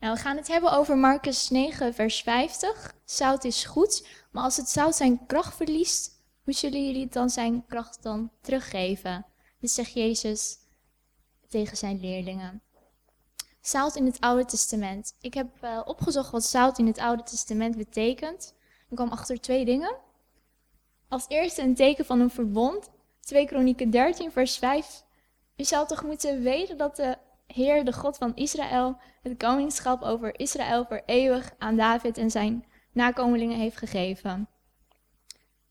Nou, we gaan het hebben over Marcus 9, vers 50. Zout is goed, maar als het zout zijn kracht verliest, hoe zullen jullie dan zijn kracht dan teruggeven? Dit zegt Jezus tegen zijn leerlingen. Zout in het Oude Testament. Ik heb uh, opgezocht wat zout in het Oude Testament betekent. Ik kwam achter twee dingen. Als eerste een teken van een verbond. 2 Kronieken 13, vers 5. U zou toch moeten weten dat de Heer, de God van Israël, het koningschap over Israël voor eeuwig aan David en zijn nakomelingen heeft gegeven.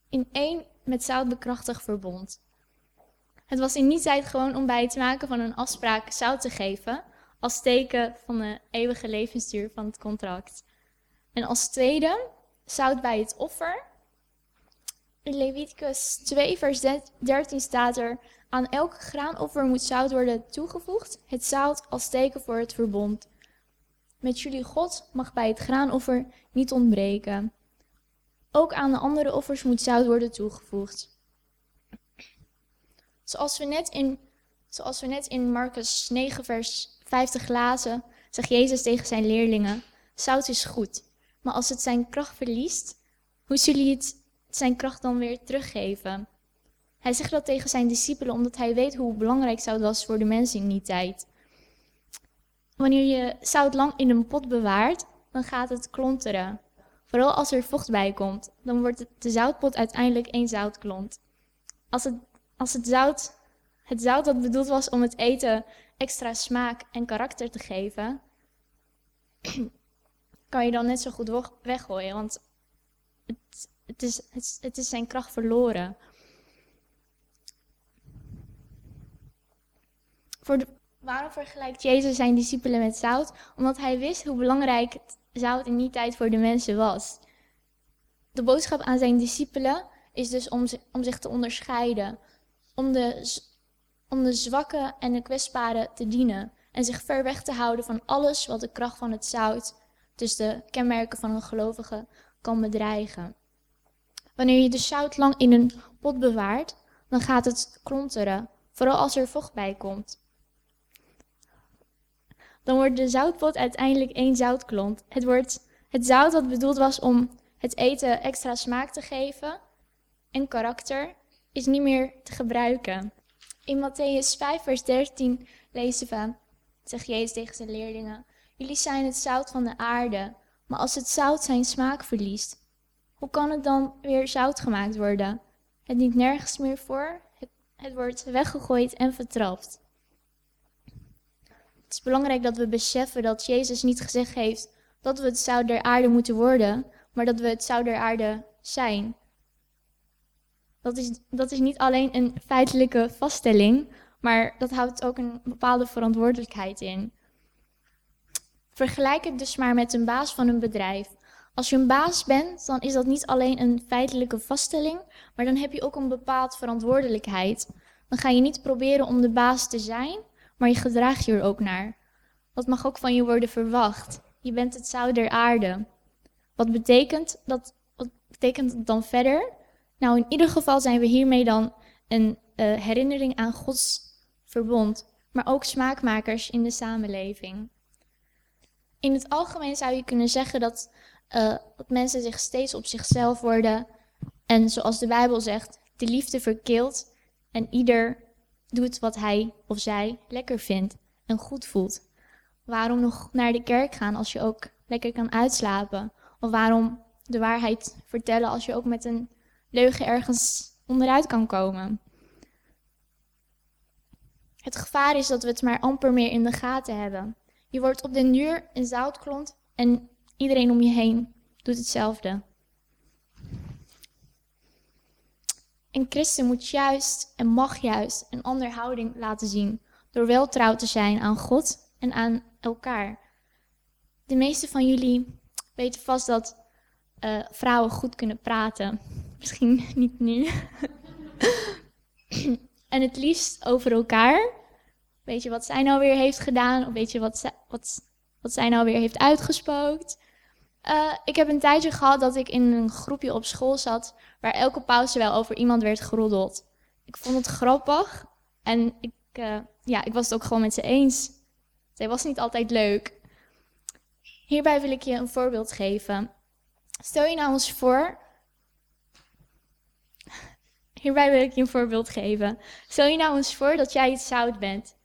In één met zout bekrachtigd verbond. Het was in die tijd gewoon om bij het maken van een afspraak zout te geven, als teken van de eeuwige levensduur van het contract. En als tweede, zout bij het offer. In Leviticus 2, vers 13 staat er: Aan elk graanoffer moet zout worden toegevoegd, het zout als teken voor het verbond. Met jullie God mag bij het graanoffer niet ontbreken. Ook aan de andere offers moet zout worden toegevoegd. Zoals we net in, zoals we net in Marcus 9, vers 50 lazen, zegt Jezus tegen zijn leerlingen: Zout is goed, maar als het zijn kracht verliest, hoe zullen jullie het zijn kracht dan weer teruggeven? Hij zegt dat tegen zijn discipelen omdat hij weet hoe belangrijk zout was voor de mensen in die tijd. Wanneer je zout lang in een pot bewaart, dan gaat het klonteren. Vooral als er vocht bij komt, dan wordt de zoutpot uiteindelijk één zoutklont. Als het, als het zout, het zout dat bedoeld was om het eten extra smaak en karakter te geven, kan je dan net zo goed weggooien, want het, het, is, het, het is zijn kracht verloren. Waarom vergelijkt Jezus zijn discipelen met zout? Omdat hij wist hoe belangrijk zout in die tijd voor de mensen was. De boodschap aan zijn discipelen is dus om, om zich te onderscheiden, om de, om de zwakke en de kwetsbare te dienen en zich ver weg te houden van alles wat de kracht van het zout, dus de kenmerken van een gelovige, kan bedreigen. Wanneer je de zout lang in een pot bewaart, dan gaat het klonteren, vooral als er vocht bij komt. Dan wordt de zoutpot uiteindelijk één zoutklont. Het, wordt het zout dat bedoeld was om het eten extra smaak te geven en karakter, is niet meer te gebruiken. In Matthäus 5, vers 13 lezen we, zegt Jezus tegen zijn leerlingen, jullie zijn het zout van de aarde, maar als het zout zijn smaak verliest, hoe kan het dan weer zout gemaakt worden? Het dient nergens meer voor, het, het wordt weggegooid en vertrapt. Het is belangrijk dat we beseffen dat Jezus niet gezegd heeft dat we het zout der aarde moeten worden, maar dat we het zout der aarde zijn. Dat is, dat is niet alleen een feitelijke vaststelling, maar dat houdt ook een bepaalde verantwoordelijkheid in. Vergelijk het dus maar met een baas van een bedrijf. Als je een baas bent, dan is dat niet alleen een feitelijke vaststelling, maar dan heb je ook een bepaald verantwoordelijkheid. Dan ga je niet proberen om de baas te zijn, maar je gedraagt je er ook naar. Wat mag ook van je worden verwacht? Je bent het zout der aarde. Wat betekent dat, wat betekent dat dan verder? Nou, in ieder geval zijn we hiermee dan een uh, herinnering aan Gods verbond, maar ook smaakmakers in de samenleving. In het algemeen zou je kunnen zeggen dat, uh, dat mensen zich steeds op zichzelf worden en zoals de Bijbel zegt, de liefde verkeelt en ieder doet wat hij of zij lekker vindt en goed voelt. Waarom nog naar de kerk gaan als je ook lekker kan uitslapen? Of waarom de waarheid vertellen als je ook met een leugen ergens onderuit kan komen. Het gevaar is dat we het maar amper meer in de gaten hebben. Je wordt op den duur een zoutklont en iedereen om je heen doet hetzelfde. Een christen moet juist en mag juist een andere houding laten zien door wel trouw te zijn aan God en aan elkaar. De meeste van jullie weten vast dat uh, vrouwen goed kunnen praten. Misschien niet nu. en het liefst over elkaar. Weet je wat zij nou weer heeft gedaan? Of weet je wat, wat, wat zij nou weer heeft uitgespookt? Uh, ik heb een tijdje gehad dat ik in een groepje op school zat. waar elke pauze wel over iemand werd geroddeld. Ik vond het grappig. En ik, uh, ja, ik was het ook gewoon met ze eens. Zij was niet altijd leuk. Hierbij wil ik je een voorbeeld geven. Stel je nou eens voor. Hierbij wil ik je een voorbeeld geven. Stel je nou eens voor dat jij het zout bent.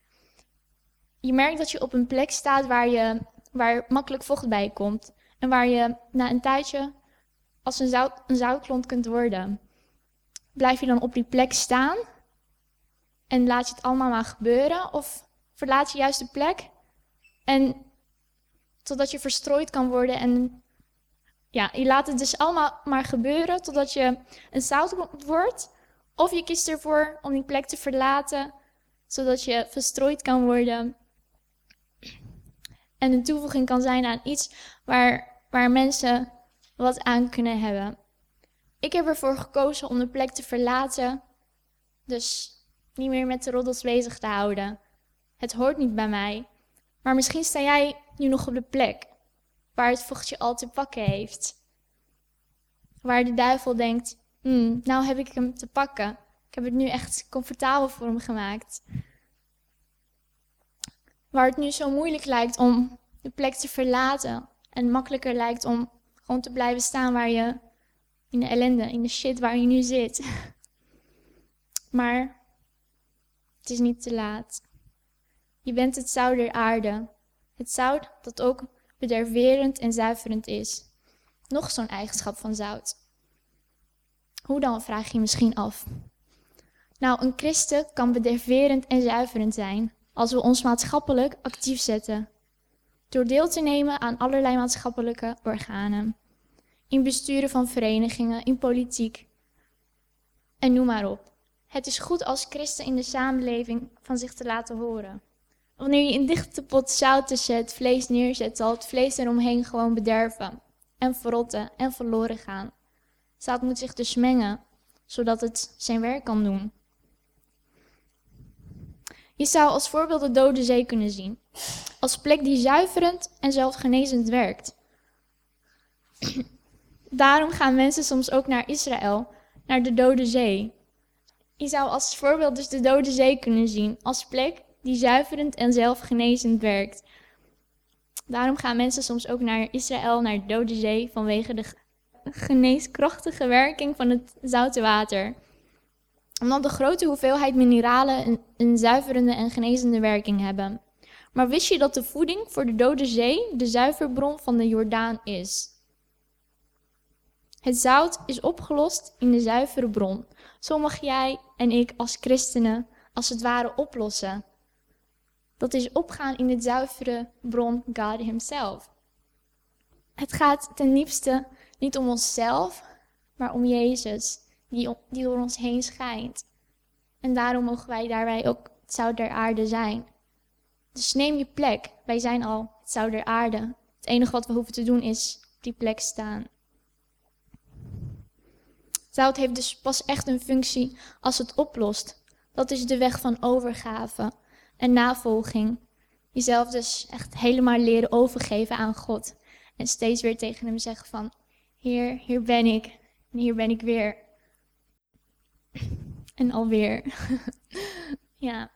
Je merkt dat je op een plek staat waar, je, waar makkelijk vocht bij komt. Waar je na een tijdje als een, zout, een zoutklont kunt worden. Blijf je dan op die plek staan en laat je het allemaal maar gebeuren? Of verlaat je juist de plek en totdat je verstrooid kan worden en ja, je laat het dus allemaal maar gebeuren totdat je een zoutklont wordt? Of je kiest ervoor om die plek te verlaten zodat je verstrooid kan worden en een toevoeging kan zijn aan iets waar, waar mensen wat aan kunnen hebben. Ik heb ervoor gekozen om de plek te verlaten, dus niet meer met de roddels bezig te houden. Het hoort niet bij mij. Maar misschien sta jij nu nog op de plek waar het vochtje al te pakken heeft. Waar de duivel denkt, hmm, nou heb ik hem te pakken. Ik heb het nu echt comfortabel voor hem gemaakt. Waar het nu zo moeilijk lijkt om de plek te verlaten. En makkelijker lijkt om gewoon te blijven staan waar je in de ellende, in de shit waar je nu zit. Maar het is niet te laat. Je bent het zout der aarde. Het zout dat ook bederverend en zuiverend is. Nog zo'n eigenschap van zout. Hoe dan, vraag je misschien af. Nou, een christen kan bederverend en zuiverend zijn als we ons maatschappelijk actief zetten. Door deel te nemen aan allerlei maatschappelijke organen. In besturen van verenigingen, in politiek. En noem maar op. Het is goed als christen in de samenleving van zich te laten horen. Wanneer je in dichte pot zout zet, vlees neerzet, zal het vlees eromheen gewoon bederven. En verrotten en verloren gaan. Zout moet zich dus mengen, zodat het zijn werk kan doen. Je zou als voorbeeld de Dode Zee kunnen zien. Als plek die zuiverend en zelfgenezend werkt. Daarom gaan mensen soms ook naar Israël, naar de Dode Zee. Je zou als voorbeeld dus de Dode Zee kunnen zien, als plek die zuiverend en zelfgenezend werkt. Daarom gaan mensen soms ook naar Israël, naar de Dode Zee, vanwege de geneeskrachtige werking van het zoute water omdat de grote hoeveelheid mineralen een, zuiverende en genezende werking hebben. Maar wist je dat de voeding voor de Dode Zee de zuiverbron van de Jordaan is? Het zout is opgelost in de zuivere bron. Zo mag jij en ik als christenen als het ware oplossen. Dat is opgaan in de zuivere bron God Himself. Het gaat ten diepste niet om onszelf, maar om Jezus die, door ons heen schijnt. En daarom mogen wij daarbij ook het zout der aarde zijn. Dus neem je plek. Wij zijn al het zout der aarde. Het enige wat we hoeven te doen is op die plek staan. Zout heeft dus pas echt een functie als het oplost. Dat is de weg van overgave en navolging. Jezelf dus echt helemaal leren overgeven aan God. En steeds weer tegen hem zeggen van, Heer, hier ben ik. En hier ben ik weer. En alweer. ja.